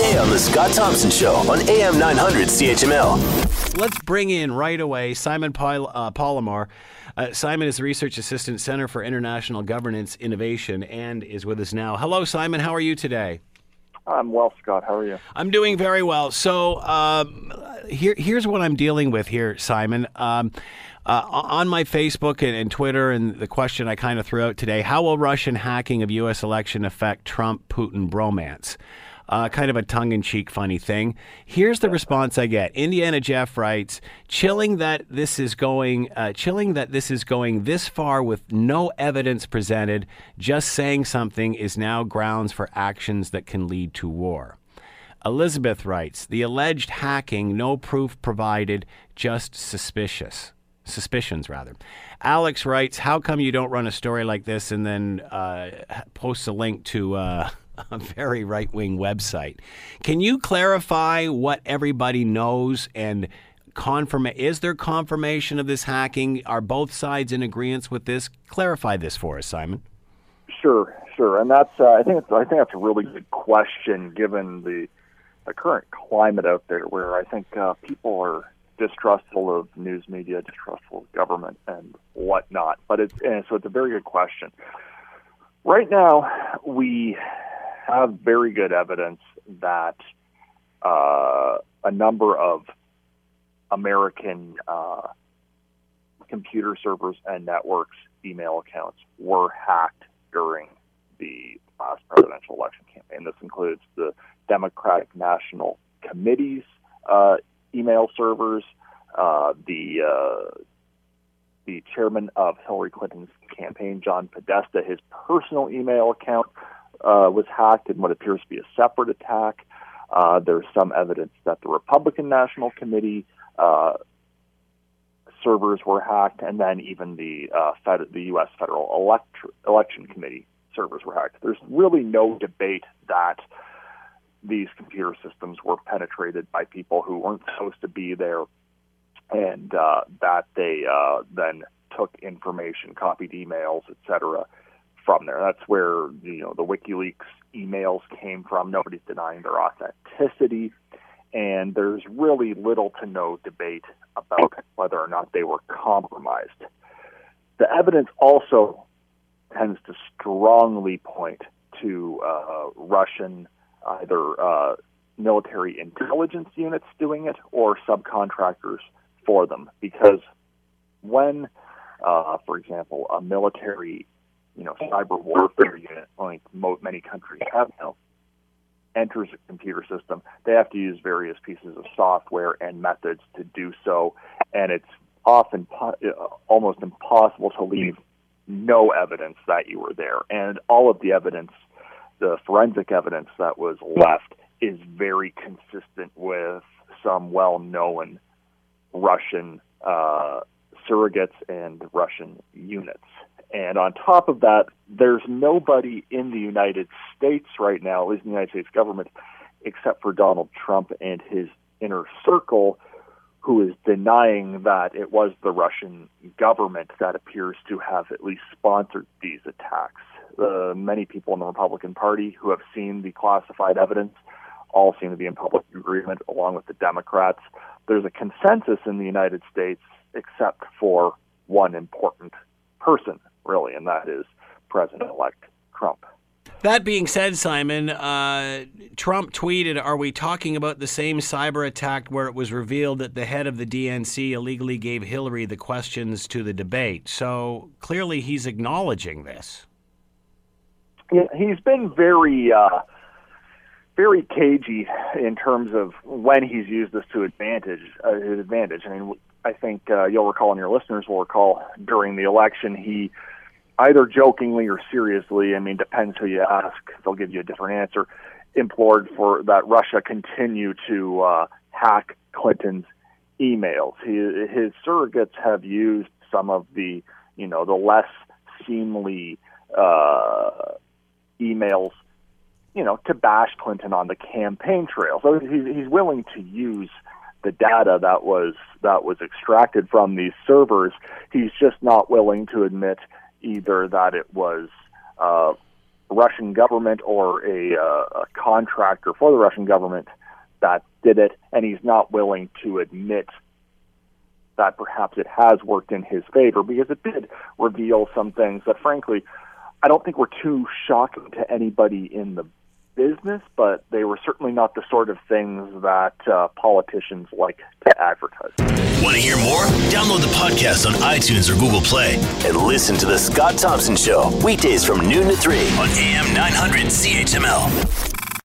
Weekday on The Scott Thompson Show on AM 900 CHML. Let's bring in right away Simon Pol- uh, Palamar. Uh, Simon is the Research Assistant, Center for International Governance Innovation, and is with us now. Hello, Simon. How are you today? I'm well, Scott. How are you? I'm doing very well. So um, here, here's what I'm dealing with here, Simon. Um, uh, on my Facebook and, and, Twitter, and the question I kind of threw out today: How will Russian hacking of U.S. election affect Trump-Putin bromance? Uh, kind of a tongue-in-cheek, funny thing. Here's the response I get. Indiana Jeff writes, "Chilling that this is going, uh, chilling that this is going this far with no evidence presented. Just saying something is now grounds for actions that can lead to war." Elizabeth writes, "The alleged hacking, no proof provided, just suspicious." suspicions rather. Alex writes, "How come you don't run a story like this and then uh, post a link to uh, a very right-wing website? Can you clarify what everybody knows and?" Confirm is there confirmation of this hacking? Are both sides in agreement with this? Clarify this for us, Simon. Sure, sure, and that's uh, I think I think that's a really good question given the the current climate out there, where I think uh, people are distrustful of news media, distrustful of government, and whatnot. But it's and so it's a very good question. Right now, we have very good evidence that uh, a number of American uh, computer servers and networks email accounts were hacked during the last presidential election campaign. This includes the Democratic National Committee's uh, email servers, uh, the uh, the chairman of Hillary Clinton's campaign, John Podesta, his personal email account uh, was hacked in what appears to be a separate attack. Uh, there's some evidence that the Republican National Committee uh, servers were hacked, and then even the uh, Fed, the U.S. Federal Elect- Election Committee servers were hacked. There's really no debate that these computer systems were penetrated by people who weren't supposed to be there, and uh, that they uh, then took information, copied emails, etc., from there. That's where you know the WikiLeaks emails came from. Nobody's denying their authenticity, and there's really little to no debate about whether or not they were compromised. The evidence also tends to strongly point to uh, Russian either uh, military intelligence units doing it or subcontractors for them. Because when, uh, for example, a military, you know, cyber warfare unit, like many countries have now, enters a computer system, they have to use various pieces of software and methods to do so, and it's often po- uh, almost impossible to leave no evidence that you were there. And all of the evidence the forensic evidence that was left is very consistent with some well-known Russian uh, surrogates and Russian units. And on top of that, there's nobody in the United States right now, at least in the United States government, except for Donald Trump and his inner circle, who is denying that it was the Russian government that appears to have at least sponsored these attacks uh, many people in the Republican Party who have seen the classified evidence all seem to be in public agreement, along with the Democrats. There's a consensus in the United States, except for one important person, really, and that is President elect Trump. That being said, Simon, uh, Trump tweeted, Are we talking about the same cyber attack where it was revealed that the head of the DNC illegally gave Hillary the questions to the debate? So clearly he's acknowledging this he's been very uh, very cagey in terms of when he's used this to advantage uh, his advantage. I mean, I think uh, you'll recall, and your listeners will recall, during the election, he either jokingly or seriously, I mean, depends who you ask, they'll give you a different answer, implored for that Russia continue to uh, hack Clinton's emails. He, his surrogates have used some of the, you know, the less seemly uh, emails, you know, to bash Clinton on the campaign trail. So he's, he's willing to use the data that was that was extracted from these servers. He's just not willing to admit either that it was uh, Russian government or a, uh, a contractor for the Russian government that did it, and he's not willing to admit that perhaps it has worked in his favor because it did reveal some things that, frankly, I don't think were too shocking to anybody in the business, but they were certainly not the sort of things that uh, politicians like to advertise. Want to hear more? Download the podcast on iTunes or Google Play and listen to The Scott Thompson Show weekdays from noon to 3 on AM 900 CHML.